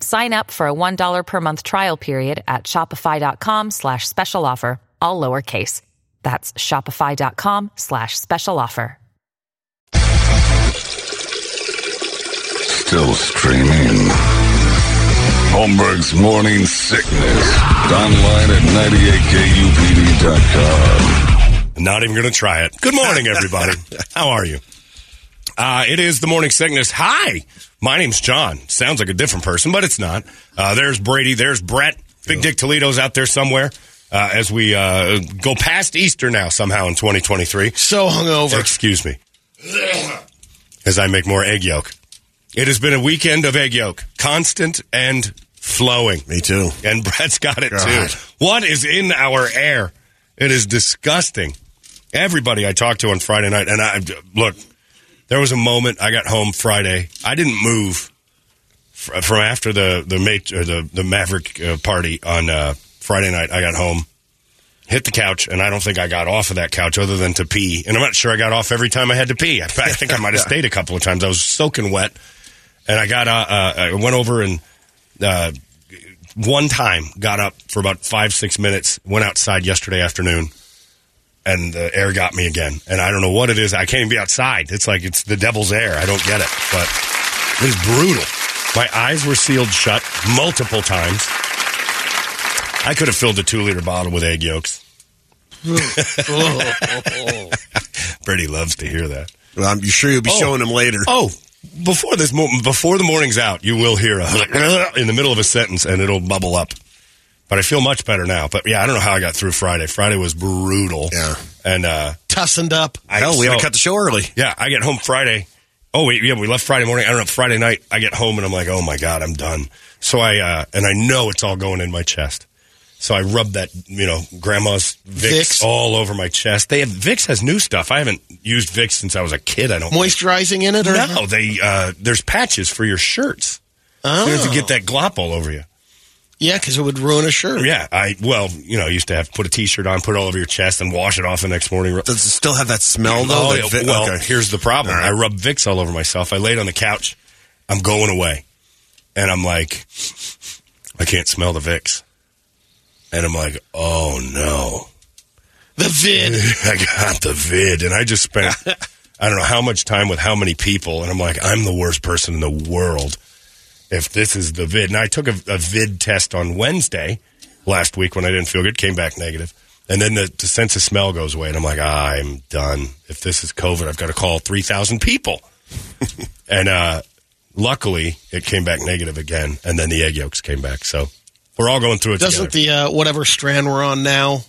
Sign up for a $1 per month trial period at shopify.com slash special offer, all lowercase. That's shopify.com slash special offer. Still streaming. Holmberg's Morning Sickness. Online at 98kupd.com. Not even going to try it. Good morning, everybody. How are you? Uh, it is the morning sickness. Hi, my name's John. Sounds like a different person, but it's not. Uh, there's Brady. There's Brett. Big Dick Toledo's out there somewhere. Uh, as we uh, go past Easter now, somehow in 2023. So hungover. Excuse me. As I make more egg yolk. It has been a weekend of egg yolk, constant and flowing. Me too. And Brett's got it God. too. What is in our air? It is disgusting. Everybody I talked to on Friday night, and I look, there was a moment I got home Friday. I didn't move from after the the mate or the the Maverick uh, party on uh, Friday night. I got home, hit the couch, and I don't think I got off of that couch other than to pee. And I'm not sure I got off every time I had to pee. I, I think I might have stayed a couple of times. I was soaking wet, and I got uh, uh, I went over and. Uh, one time got up for about five six minutes went outside yesterday afternoon and the air got me again and i don't know what it is i can't even be outside it's like it's the devil's air i don't get it but it was brutal my eyes were sealed shut multiple times i could have filled a two liter bottle with egg yolks Brady loves to hear that. Well, I'm sure you'll be Oh. showing him later. Oh, before this, before the morning's out, you will hear a in the middle of a sentence, and it'll bubble up. But I feel much better now. But yeah, I don't know how I got through Friday. Friday was brutal. Yeah. and uh, Tussened up. I- Hell, we had to cut the show early. yeah, I get home Friday. Oh wait, yeah, we left Friday morning. I don't know. Friday night, I get home and I'm like, oh my god, I'm done. So I uh, and I know it's all going in my chest. So I rub that, you know, grandma's Vicks, Vicks. all over my chest. They have Vicks has new stuff. I haven't used Vicks since I was a kid. I don't Moisturizing in it? Or? no, they uh, there's patches for your shirts. Oh. You have to get that glop all over you. Yeah, because it would ruin a shirt. Yeah, I well, you know, I used to have to put a t-shirt on, put it all over your chest, and wash it off the next morning. Does it still have that smell, though? Oh, That yeah, vi- well, okay. here's the problem. Right. I rubbed Vicks all over myself. I laid on the couch. I'm going away, and I'm like, I can't smell the Vicks, and I'm like, oh no. The vid. I got the vid, and I just spent I don't know how much time with how many people, and I'm like, I'm the worst person in the world if this is the vid. And I took a, a vid test on Wednesday last week when I didn't feel good, came back negative, and then the, the sense of smell goes away, and I'm like, I'm done. If this is COVID, I've got to call three thousand people, and uh, luckily it came back negative again, and then the egg yolks came back. So we're all going through it Doesn't together. the uh, whatever strand we're on now?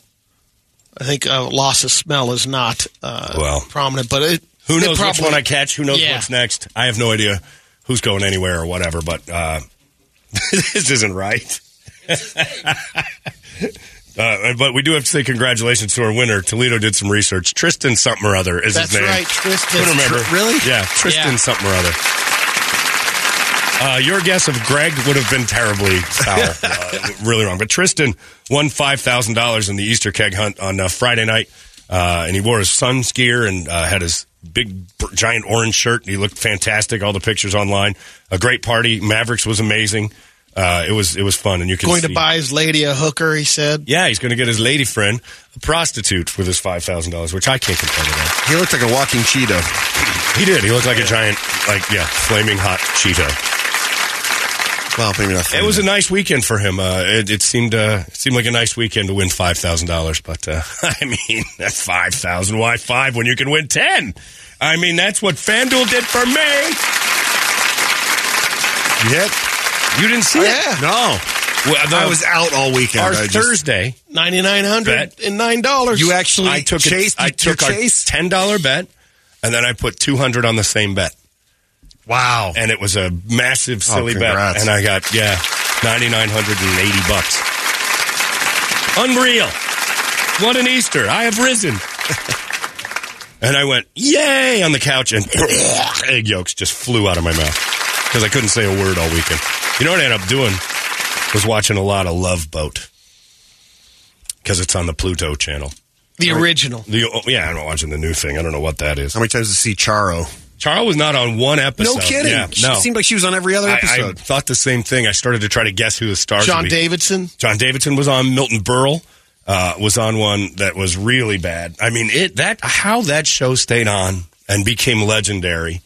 I think uh, loss of smell is not uh, Well, prominent, but it. Who it knows which one I catch? Who knows Yeah. what's next? I have no idea who's going anywhere or whatever, but uh, this isn't right. Uh, but we do have to say congratulations to our winner. Toledo did some research. Tristan something or other is That's his name. That's right, Tristan. Remember. Tr- really? Yeah, Tristan Yeah. something or other. Uh, your guess of Greg would have been terribly foul, uh, really wrong. But Tristan won five thousand dollars in the Easter keg hunt on uh, Friday night, uh, and he wore his son's gear and uh, had his big giant orange shirt. He looked fantastic. All the pictures online. A great party. Mavericks was amazing. Uh, it was it was fun, and you can Going see. to buy his lady a hooker, he said. Yeah, he's going to get his lady friend a prostitute with his five thousand dollars, which I can't complain about. He looked like a walking cheetah. He did. He looked like a giant, like yeah, flaming hot Cheeto. Well, maybe not. It was a nice weekend for him. Uh, it, it seemed uh, it seemed like a nice weekend to win five thousand dollars. But uh, I mean, that's five thousand. Why five when you can win ten? I mean, that's what FanDuel did for me. You? You didn't see Oh, it? yeah. No. Well, the- I was out all weekend. Our I Thursday, Ninety nine hundred and nine dollars. You actually I took chased. A, I took a chase. ten dollar bet, and then I put two hundred on the same bet. Wow. and it was a massive oh, silly bet, and I got yeah ninety nine hundred and eighty bucks. Unreal! What an Easter! I have risen. and I went yay on the couch, and egg yolks just flew out of my mouth because I couldn't say a word all weekend. You know what I ended up doing was watching a lot of Love Boat because it's on the Pluto channel. the original. The, oh, yeah, I'm not watching the new thing. I don't know what that is. How many times did you see Charo? Charles was not on one episode. No kidding. Yeah, She no. seemed like she was on every other I- I, episode. thought the same thing. I started to try to guess who the stars. John would be. Davidson. John Davidson was on. Milton Berle uh, was on one that was really bad. I mean, it that how that show stayed on and became legendary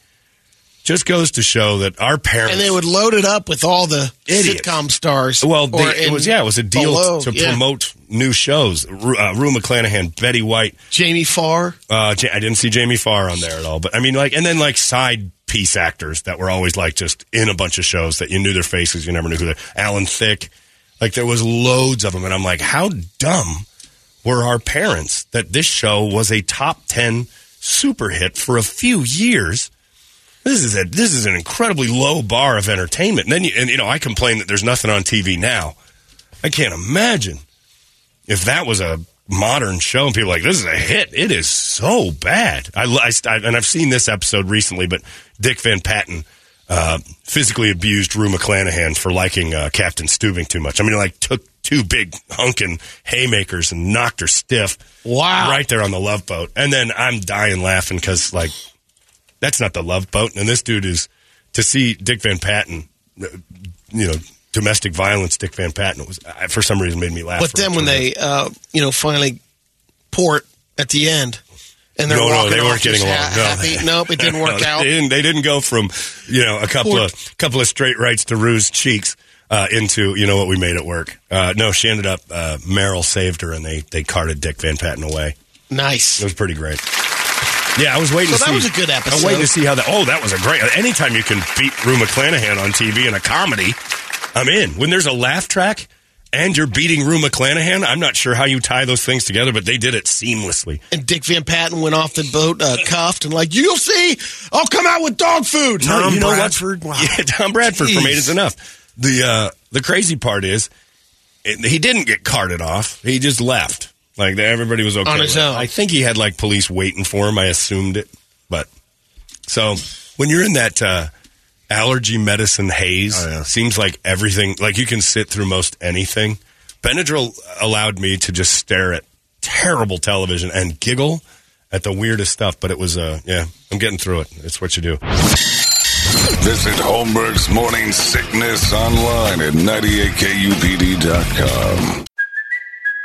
just goes to show that our parents And they would load it up with all the Idiots. sitcom stars. Well, they, it was yeah, it was a deal below, to yeah. promote new shows. Uh, Rue McClanahan, Betty White. Jamie Farr. Uh, I didn't see Jamie Farr on there at all, but I mean, like, and then like side piece actors that were always like just in a bunch of shows that you knew their faces, you never knew who they. Were. Alan Thicke, like there was loads of them, and I'm like, how dumb were our parents that this show was a top ten super hit for a few years? This is a this is an incredibly low bar of entertainment. And then you, and you know I complain that there's nothing on TV now. I can't imagine if that was a modern show and people are like this is a hit. It is so bad. I, I, I- and I've seen this episode recently, but Dick Van Patten uh, physically abused Rue McClanahan for liking uh, Captain Stubing too much. I mean, like took two big hunkin' haymakers and knocked her stiff. Wow. Right there on the love boat, and then I'm dying laughing because like that's not the love boat. And this dude is to see Dick Van Patten, uh, you know, domestic violence. Dick Van Patten was for some reason made me laugh. But then when they, uh, you know, finally port at the end, and they're no, no, they weren't getting along. ha- no. Nope, it didn't work No, out. They didn't, they didn't go from you know a couple Port. of couple of straight rights to Rue's cheeks uh, into you know what we made it work. Uh, no, she ended up uh, Merrill saved her and they they carted Dick Van Patten away. Nice. It was pretty great. Yeah, I was waiting So to that see. was a good episode. I was waiting to see how that. Oh, that was a great. Anytime you can beat Rue McClanahan on TV in a comedy, I'm in. When there's a laugh track and you're beating Rue McClanahan, I'm not sure how you tie those things together, but they did it seamlessly. And Dick Van Patten went off the boat uh, cuffed and like, you'll see, I'll come out with dog food. Tom you know what? Bradford? Wow. Yeah, Tom Bradford from Jeez. Eight is Enough. The uh, the crazy part is it, he didn't get carted off. He just left. Like everybody was okay On his with it. own. I think he had like police waiting for him. I assumed it, but so when you're in that uh, allergy medicine haze, Oh, yeah. seems like everything. Like you can sit through most anything. Benadryl allowed me to just stare at terrible television and giggle at the weirdest stuff. But it was, uh, yeah, I'm getting through it. It's what you do. Visit Holmberg's Morning Sickness online at 98kupd.com.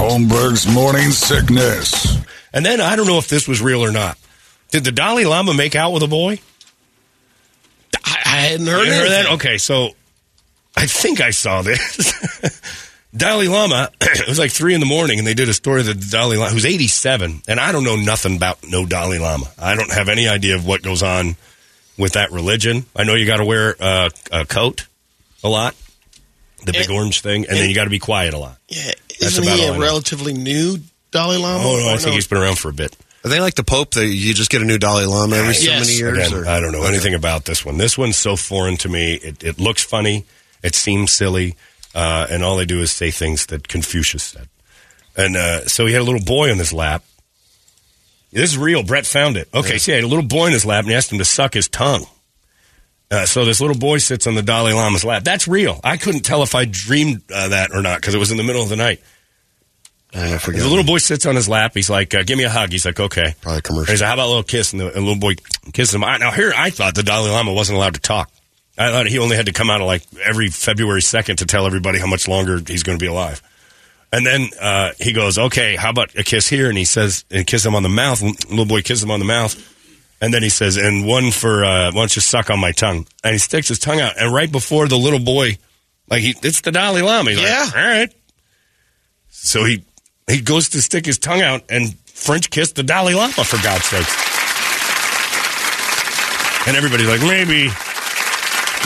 Holmberg's Morning Sickness. And then I don't know if this was real or not. Did the Dalai Lama make out with a boy? I, I hadn't heard, You heard that? Okay, so I think I saw this. Dalai Lama, it was like three in the morning, and they did a story of the Dalai Lama, who's 87, and I don't know nothing about no Dalai Lama. I don't have any idea of what goes on with that religion. I know you got to wear uh, a coat a lot, the big And- orange thing, and then you got to be quiet a lot. Yeah, That's isn't about he all a I know. relatively new Dalai Lama? Oh, no, I Or think he's been around for a bit. Are they like the Pope that you just get a new Dalai Lama every so Yes. many years? Again, or- I don't know Okay. anything about this one. This one's so foreign to me. It, it looks funny. It seems silly. Uh, and all they do is say things that Confucius said. And uh, so he had a little boy on his lap. This is real. Brett found it. Okay, so he had a little boy in his lap and he asked him to suck his tongue. Uh, so this little boy sits on the Dalai Lama's lap. That's real. I couldn't tell if I dreamed uh, that or not because it was in the middle of the night. I forget. The little boy sits on his lap. He's like, uh, "Give me a hug." He's like, "Okay." Probably commercial. He's like, "How about a little kiss?" And the, and the little boy kisses him. I, now here, I thought the Dalai Lama wasn't allowed to talk. I thought he only had to come out of like every February second to tell everybody how much longer he's going to be alive. And then uh, he goes, "Okay, how about a kiss here?" And he says, and kiss him on the mouth. And little boy kisses him on the mouth. And then he says, "And one for uh, why don't you suck on my tongue?" And he sticks his tongue out. And right before the little boy, like he, it's the Dalai Lama. He's Yeah. like, "All right." So he he goes to stick his tongue out and French kiss the Dalai Lama for God's sakes. And everybody's like, maybe,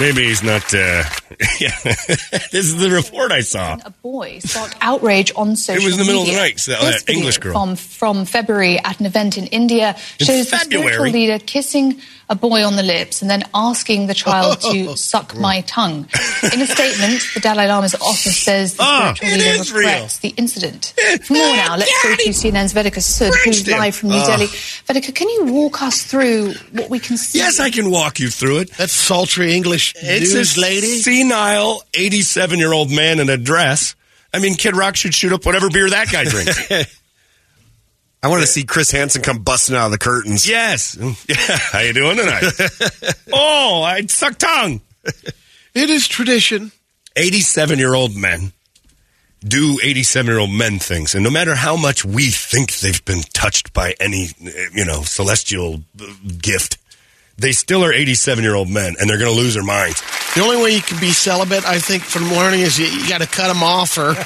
maybe he's not. Uh, yeah, this is the report I saw. A boy sparked outrage on social media. It was in the middle of the night, so that- This that English video girl. from from February at an event in India In shows the February? spiritual leader kissing a boy on the lips and then asking the child to suck my tongue. In a statement, the Dalai Lama's office says the spiritual it leader is real. the incident. For more now, let's go to CNN's Vedika Sud, who's him. live from New Ah. Delhi. Vedika, can you walk us through what we can see? Yes, I can walk you through it. That sultry English It's news a lady. Senile, eighty-seven-year-old man in a dress. I mean, Kid Rock should shoot up whatever beer that guy drinks. I want to see Chris Hansen come busting out of the curtains. yes. Yeah. How you doing tonight? oh, I suck tongue. It is tradition. 87 year old men do 87 year old men things. And no matter how much we think they've been touched by any, you know, celestial gift, they still are 87 year old men and they're going to lose their minds. The only way you can be celibate, I think, from learning is you, you got to cut them off or.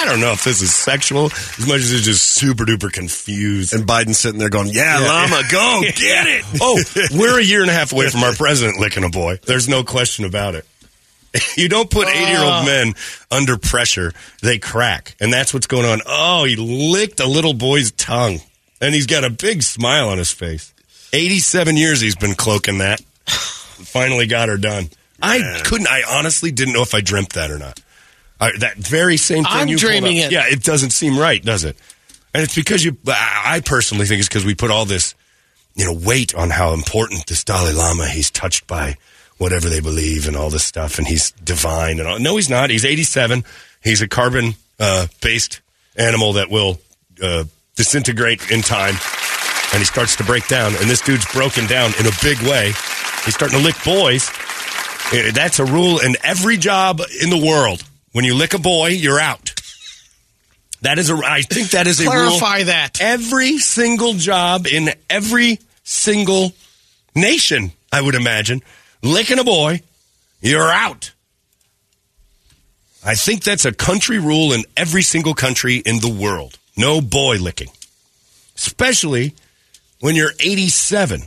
I don't know if this is sexual as much as it's just super duper confused. And Biden's sitting there going, yeah, Yeah. Llama, go, get it. oh, we're a year and a half away from our president licking a boy. There's no question about it. You don't put 80 year old men under pressure, they crack. And that's what's going on. Oh, he licked a little boy's tongue. And he's got a big smile on his face. 87 years he's been cloaking that. Finally got her done. I couldn't, I honestly didn't know if I dreamt that or not. I, that very same thing I'm you dreaming it. Yeah, it doesn't seem right, does it? And it's because you, I I personally think it's because we put all this you know, weight on how important this Dalai Lama, he's touched by whatever they believe and all this stuff, and he's divine and all. No, he's not. He's 87. He's a carbon uh, based animal that will uh, disintegrate in time, and he starts to break down. And this dude's broken down in a big way. He's starting to lick boys. Uh, That's a rule in every job in the world. When you lick a boy, you're out. That is a. I think that is a rule. Clarify that. Every single job in every single nation, I would imagine, licking a boy, you're out. I think that's a country rule in every single country in the world. No boy licking. Especially when you're 87.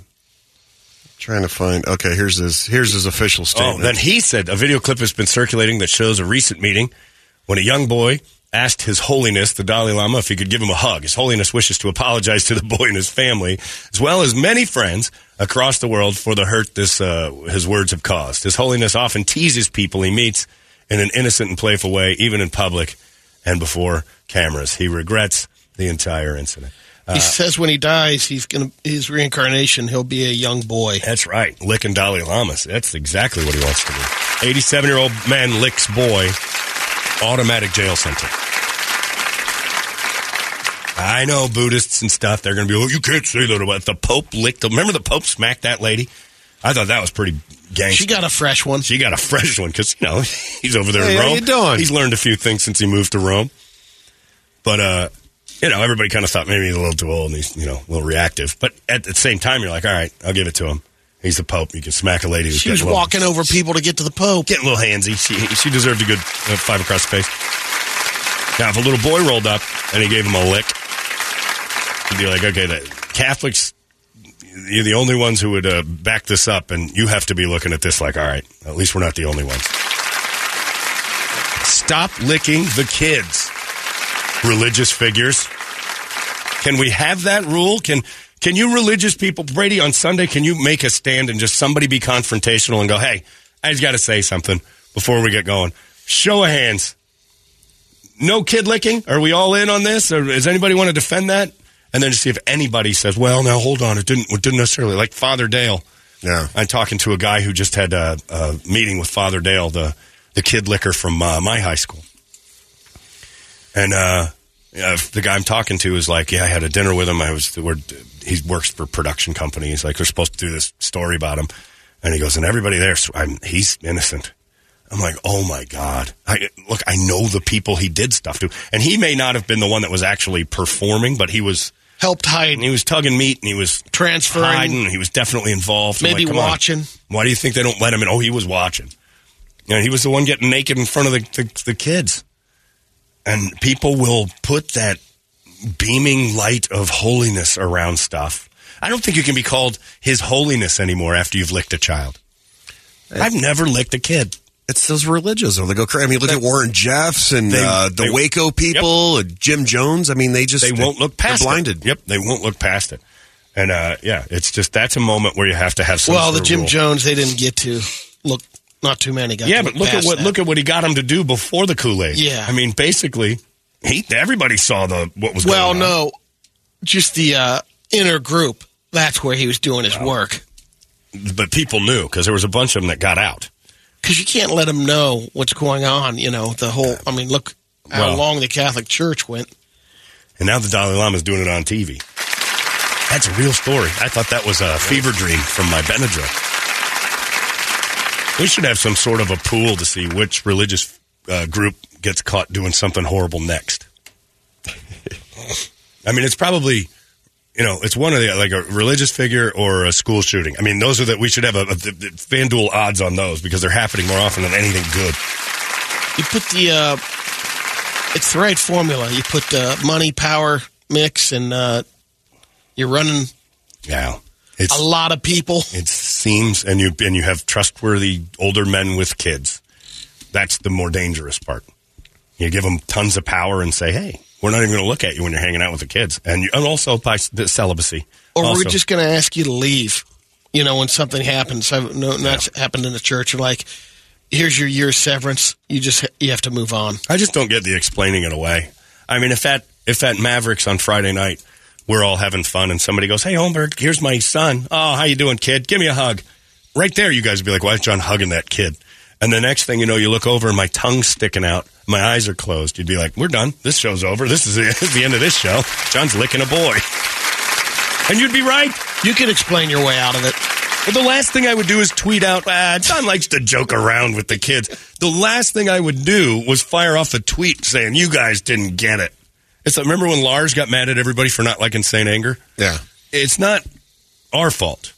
Trying to find. Okay, here's his. Here's his official statement. Oh, statement. then he said a video clip has been circulating that shows a recent meeting when a young boy asked His Holiness, the Dalai Lama, if he could give him a hug. His Holiness wishes to apologize to the boy and his family, as well as many friends across the world for the hurt this uh, his words have caused. His Holiness often teases people he meets in an innocent and playful way, even in public and before cameras. He regrets the entire incident. He says when he dies, he's gonna his reincarnation. He'll be a young boy. That's right. Licking Dalai Lamas. That's exactly what he wants to do. 87 year old man licks boy, automatic jail sentence. I know Buddhists and stuff, they're going to be, oh, you can't say that about the Pope licked. Remember the Pope smacked that lady? I thought that was pretty gangster. She got a fresh one. She got a fresh one because, you know, he's over there Hey, in how Rome. you doing? He's learned a few things since he moved to Rome. But, uh, you know, everybody kind of thought maybe he's a little too old and he's, you know, a little reactive. But at the same time, you're like, all right, I'll give it to him. He's the Pope. You can smack a lady who's She was getting a little- walking over people to get to the Pope. getting a little handsy. She, she deserved a good uh, five across the face. Now, if a little boy rolled up and he gave him a lick, you'd be like, okay, the Catholics, you're the only ones who would uh, back this up, and you have to be looking at this like, all right, at least we're not the only ones. Stop licking the kids, religious figures. Can we have that rule? Can can you religious people, Brady, on Sunday, can you make a stand and just somebody be confrontational and go, hey, I just got to say something before we get going? Show of hands. No kid licking? Are we all in on this? Or does anybody want to defend that? And then to see if anybody says, well, now hold on. It didn't, it didn't necessarily, like Father Dale. Yeah. I'm talking to a guy who just had a, a meeting with Father Dale, the, the kid licker from uh, my high school. And uh, yeah, the guy I'm talking to is like, yeah, I had a dinner with him. I was, we're, he works for production companies. Like, we're supposed to do this story about him. And he goes, and everybody there, I'm, he's innocent. I'm like, oh my God. I, look, I know the people he did stuff to. And he may not have been the one that was actually performing, but he was. Helped hide. And he was tugging meat and he was Transferring. hiding. He was definitely involved. Maybe like, come on. watching. Why do you think they don't let him in? Oh, he was watching. You know, he was the one getting naked in front of the, the, the kids. And people will put that beaming light of holiness around stuff. I don't think you can be called His Holiness anymore after you've licked a child. I've never licked a kid. It's those religious, or they go crazy. I mean, look at Warren Jeffs and They- uh, the they- Waco people, and Jim Jones. I mean, they just They won't look past they're blinded. it. Yep, they won't look past it. And uh, yeah, it's just that's a moment where you have to have some. Well, sort the of Jim rule. Jones they didn't get to look. Not too many guys. Yeah, but look at what that. look at what he got him to do before the Kool Aid. Yeah. I mean, basically, he everybody saw the what was Well, going on. Well, no, just the uh, inner group. That's where he was doing his work. but people knew because there was a bunch of them that got out. Because you can't let them know what's going on. You know the whole. I mean, look how Well- long the Catholic Church went. And now the Dalai Lama's doing it on TV. That's a real story. I thought that was a fever dream from my Benadryl. We should have some sort of a pool to see which religious uh, group gets caught doing something horrible next. I mean, it's probably, you know, it's one of the, like a religious figure or a school shooting. I mean, those are that we should have a, a, the FanDuel odds on those because they're happening more often than anything good. You put the. Uh, it's the right formula. You put the money power mix, and uh, you're running Yeah. It's, a lot of people. It seems, and you and you have trustworthy older men with kids. That's the more dangerous part. You give them tons of power and say, "Hey, we're not even going to look at you when you're hanging out with the kids," and you, and also by the celibacy. Or also. we're just going to ask you to leave. You know, when something happens, I no, that's happened in the church. You're like, here's your year's severance. You just you have to move on. I just don't get the explaining it away. I mean, if that if that Mavericks on Friday night, we're all having fun, and somebody goes, "Hey, Holmberg, here's my son. Oh, how you doing, kid? Give me a hug." Right there, you guys would be like, "Why is John hugging that kid?" And the next thing you know, you look over and my tongue's sticking out, my eyes are closed. You'd be like, "We're done. This show's over. This is the, the end of this show." John's licking a boy, and you'd be right. You could explain your way out of it. But the last thing I would do is tweet out, ah, John likes to joke around with the kids. The last thing I would do was fire off a tweet saying, you guys didn't get it. It's like, remember when Lars got mad at everybody for not liking St. Anger? Yeah. It's not our fault.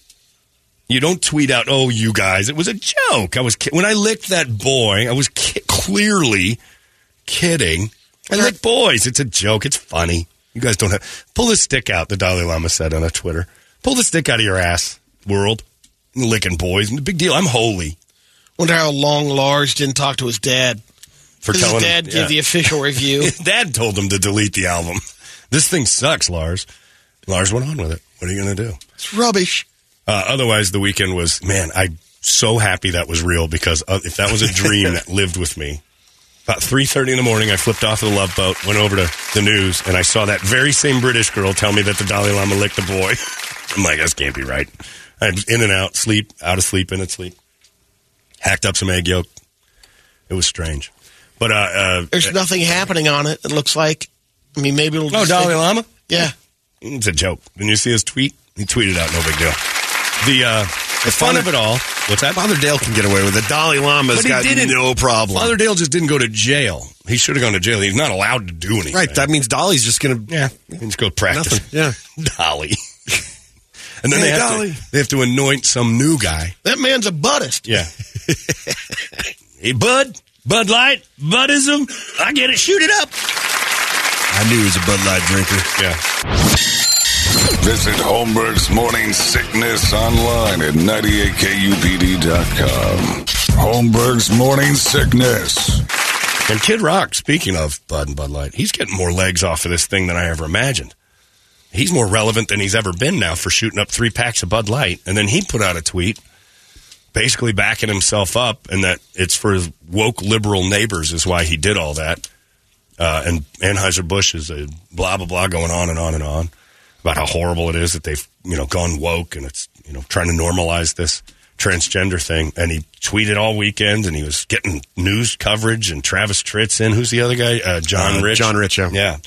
You don't tweet out, oh, you guys. It was a joke. I was ki- When I licked that boy, I was ki- clearly kidding. I lick boys. It's a joke. It's funny. You guys don't have. Pull the stick out, the Dalai Lama said on a Twitter. Pull the stick out of your ass, world. Licking boys. Big deal. I'm holy Wonder how long Lars didn't talk to his dad. For 'Cause telling his dad him. gave yeah. the official review. Dad told him to delete the album. This thing sucks, Lars. Lars went on with it. What are you going to do? it's rubbish. Uh, otherwise, the weekend was, man, I'm so happy that was real because uh, if that was a dream that lived with me, about 3.30 in the morning, I flipped off of the love boat, went over to the news, and I saw that very same British girl tell me that the Dalai Lama licked the boy. I'm like, this can't be right. I was in and out, sleep, out of sleep, in and sleep. Hacked up some egg yolk. It was strange. But, uh, uh, There's nothing happening on it. It looks like. I mean, maybe it'll. oh, just Dalai take- Lama? Yeah. It's a joke. Didn't you see his tweet? He tweeted out, no big deal. The, uh, the fun of it all. What's that? Father Dale can get away with it. Dalai Lama's But he got didn't. no problem. Father Dale just didn't go to jail. He should have gone to jail. He's not allowed to do anything. right. That means Dolly's just going to. yeah. Just go practice. Nothing. Yeah. Dolly. and then Hey, they, have Dolly. to, they have to anoint some new guy. That man's a Buddhist. Yeah. hey, Bud. Bud Light. Buddhism. I get it. Shoot it up. I knew he was a Bud Light drinker. Yeah. Visit Holmberg's Morning Sickness online at 98kupd.com. Holmberg's Morning Sickness. And Kid Rock, speaking of Bud and Bud Light, he's getting more legs off of this thing than I ever imagined. He's more relevant than he's ever been now for shooting up three packs of Bud Light. And then he put out a tweet basically backing himself up and that it's for his woke liberal neighbors is why he did all that. Uh, and Anheuser-Busch is a blah, blah, blah going on and on and on about how horrible it is that they've, you know, gone woke and it's, you know, trying to normalize this transgender thing. And he tweeted all weekend and he was getting news coverage and Travis Tritt's in. Who's the other guy? Uh, John Uh, Rich. John Rich, yeah. Yeah.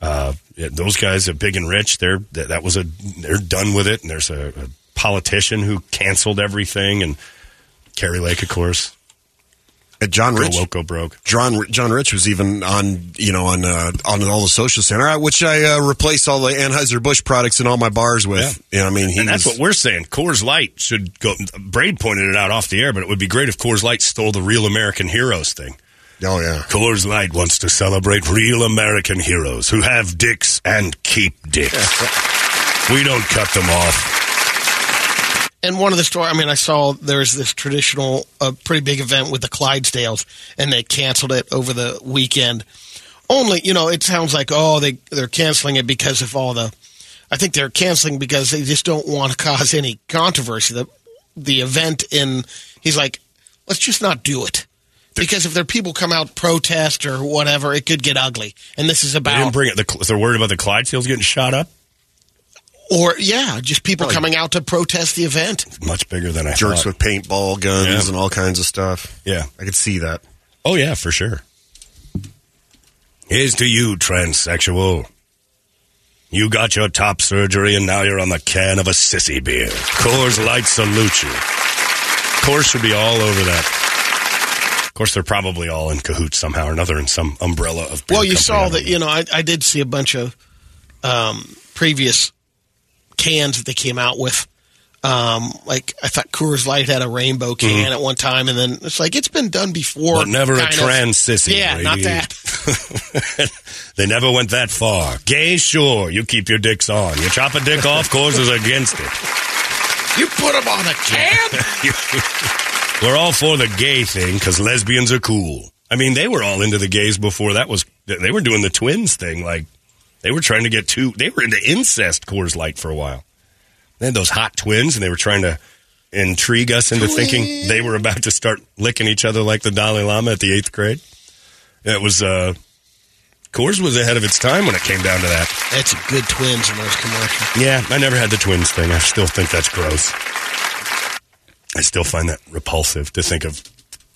Uh, yeah, those guys are big and rich. They're that, that was a they're done with it. And there's a, a politician who canceled everything, and Kari Lake, of course. Uh, John Go Loco broke. John John Rich was even on you know on uh, on all the social center, uh, which I uh, replaced all the Anheuser Busch products in all my bars with. You know, I mean, and that's what we're saying. Coors Light should go. Braid pointed it out off the air, but it would be great if Coors Light stole the real American heroes thing. Oh yeah, Coors Light wants to celebrate real American heroes who have dicks and keep dicks. we don't cut them off. And one of the story, I mean, I saw there's this traditional, uh, pretty big event with the Clydesdales, and they canceled it over the weekend. Only, you know, it sounds like oh they they're canceling it because of all the. I think they're canceling because they just don't want to cause any controversy. The the event in he's like, let's just not do it. Because if there are people come out protest or whatever, it could get ugly. And this is They didn't about, bring it. The, they're worried about the Clydesdales getting shot up. Or yeah, just people coming out to protest the event. Much bigger than I jerks thought. with paintball guns Yeah. and all kinds of stuff. Yeah. I could see that. Oh yeah, for sure. Here's to you, transsexual. You got your top surgery and now you're on the can of a sissy beer. Coors Light salute you. Coors should be all over that. Of course, they're probably all in cahoots somehow or another in some umbrella of. beer Well, you company. saw that. You know, I, I did see a bunch of um, previous cans that they came out with. Um, like I thought Coors Light had a rainbow can at one time, and then it's like it's been done before. Mm-hmm. But never a trans sissy. Yeah, not that. they never went that far. Gay, sure, you keep your dicks on. You chop a dick off, Coors is against it. You put them on a can. We're all for the gay thing because lesbians are cool. I mean, they were all into the gays before that was. They were doing the twins thing. Like they were trying to get two. They were into incest Coors Light for a while. They had those hot twins, and they were trying to intrigue us into thinking they were about to start licking each other like the Dalai Lama at the eighth grade. It was. uh Coors was ahead of its time when it came down to that. That's a good twins in those commercials. Yeah, I never had the twins thing. I still think that's gross. I still find that repulsive to think of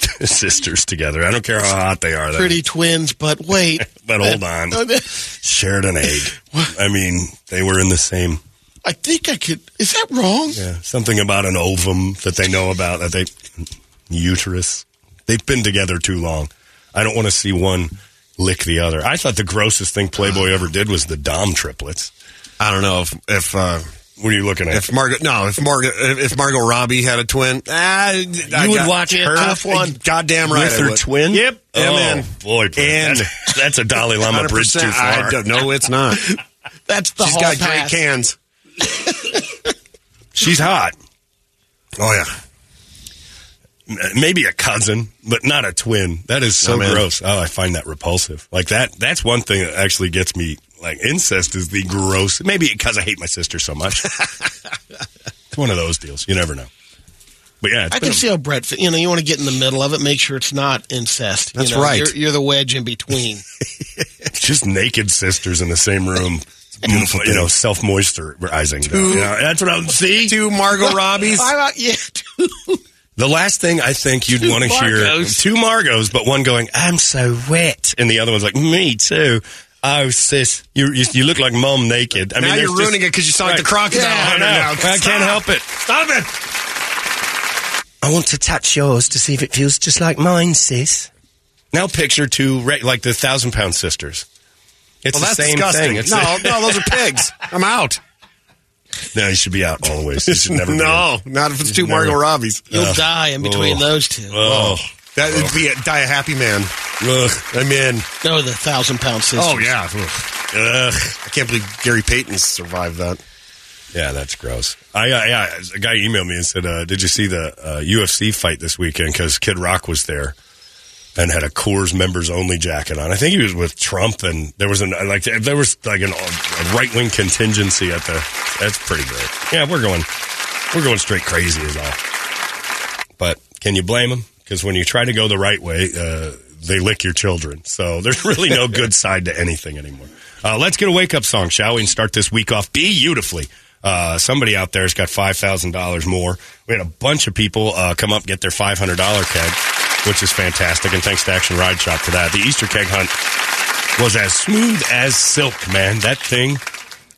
sisters together. I don't care how hot they are. That- Pretty twins, but wait. But hold on. Shared an egg. I mean, they were in the same. I think I could. Is that wrong? Yeah, something about an ovum that they know about that they uterus. They've been together too long. I don't want to see one lick the other. I thought the grossest thing Playboy ever did was the Dahm triplets. I don't know if if uh, What are you looking at? if Margot no if Margot if if Margot Robbie had a twin, ah, I you would got- watch Yeah, her tough one. Goddamn right, with her twin. Yep, Oh yeah, man. boy, Brett, And- that's, that's a Dalai Lama bridge too far. I don't, no, it's not. That's the She's hall got pass. great cans. She's hot. Oh yeah. Maybe a cousin, but not a twin. That is so I'm gross. Oh, I find that repulsive. Like that. That's one thing that actually gets me. Like incest is the gross. Maybe because I hate my sister so much. it's one of those deals. You never know. But yeah, it's I can see how Brett. You know, you want to get in the middle of it, make sure it's not incest. That's you know, right. You're, you're the wedge in between. just naked sisters in the same room. Beautiful, you know, self moisturizing. You know, that's what I'm see. Two Margot Robbies. I yeah, The last thing I think you'd want to hear two Margos, but one going, "I'm so wet," and the other one's like, "Me too." Oh, sis, you you, you look like mom naked. I now mean, you're ruining just- it because you sound like the crocodile Yeah, I hunter know. now. I can't help it. Stop it. I want to touch yours to see if it feels just like mine, sis. Now picture two like the thousand pound sisters. It's Well, the that's same disgusting. thing. It's no, no, those are pigs. I'm out. no, you should be out always. You should never. be no, not if it's two Never. Margot Robbies. you'll die in between Oh. those two. Oh, That would be a, die a happy man. ugh. I'm in. No, the thousand pound sisters. Oh yeah. Ugh. I can't believe Gary Payton survived that. Yeah, that's gross. I uh, yeah, a guy emailed me and said, uh, "Did you see the uh, UFC fight this weekend? Because Kid Rock was there and had a Coors members only jacket on. I think he was with Trump, and there was an like there was like an, a right wing contingency at the. That's pretty great. Yeah, we're going we're going straight crazy as all. But can you blame them? Because when you try to go the right way, uh, they lick your children. So there's really no good side to anything anymore. Uh, let's get a wake up song, shall we? And start this week off beautifully. Uh, somebody out there has got five thousand dollars more. We had a bunch of people uh, come up and get their five hundred dollar keg, which is fantastic. And thanks to Action Ride Shop for that. The Easter keg hunt was as smooth as silk, man. That thing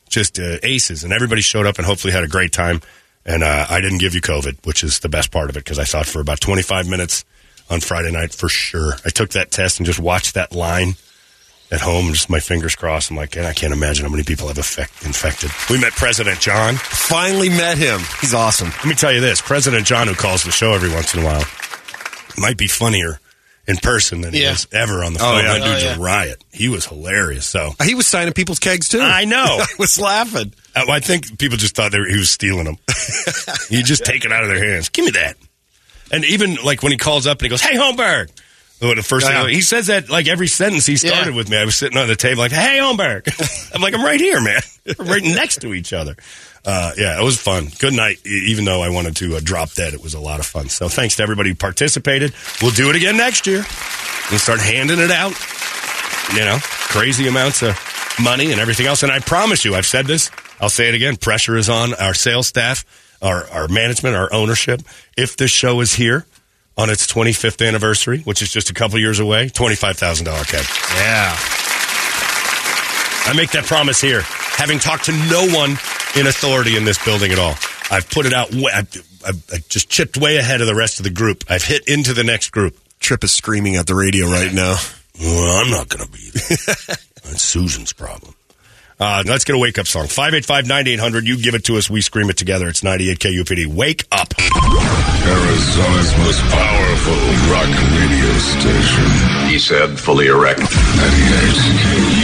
just uh, aces, and everybody showed up and hopefully had a great time. And uh, I didn't give you COVID, which is the best part of it because I saw it for about twenty five minutes on Friday night for sure. I took that test and just watched that line at home, just my fingers crossed. I'm like, and I can't imagine how many people have effect, infected. We met President John. Finally met him. He's awesome. Let me tell you this President John, who calls the show every once in a while, might be funnier in person than he Yeah. is ever on the Oh, phone. yeah. That dude's Oh, yeah. a riot. He was hilarious. So He was signing people's kegs too. I know. I was laughing. Uh, I think people just thought they were, he was stealing them. he just take it out of their hands. Give me that. And even like when he calls up and he goes, "Hey, Holmberg." The first Yeah. thing he says that like every sentence he started Yeah. with me. I was sitting on the table like, "Hey, Holmberg." I'm like, "I'm right here, man. We're right next to each other." Uh, yeah, it was fun. Good night. Even though I wanted to uh, drop dead, it was a lot of fun. So thanks to everybody who participated. We'll do it again next year. We'll start handing it out. You know, crazy amounts of money and everything else. And I promise you, I've said this. I'll say it again. Pressure is on our sales staff, our, our management, our ownership. If this show is here on its 25th anniversary, which is just a couple years away, $25,000 keg. Yeah. I make that promise here, having talked to no one in authority in this building at all. I've put it out. I've, I've, I've just chipped way ahead of the rest of the group. I've hit into the next group. Trip is screaming at the radio right now. Well, I'm not going to be there. That's Susan's problem. Uh, let's get a wake up song. 585 9800. You give it to us. We scream it together. It's 98 KUPD. Wake up. Arizona's most powerful rock radio station. He said, fully erect. 98 KUPD.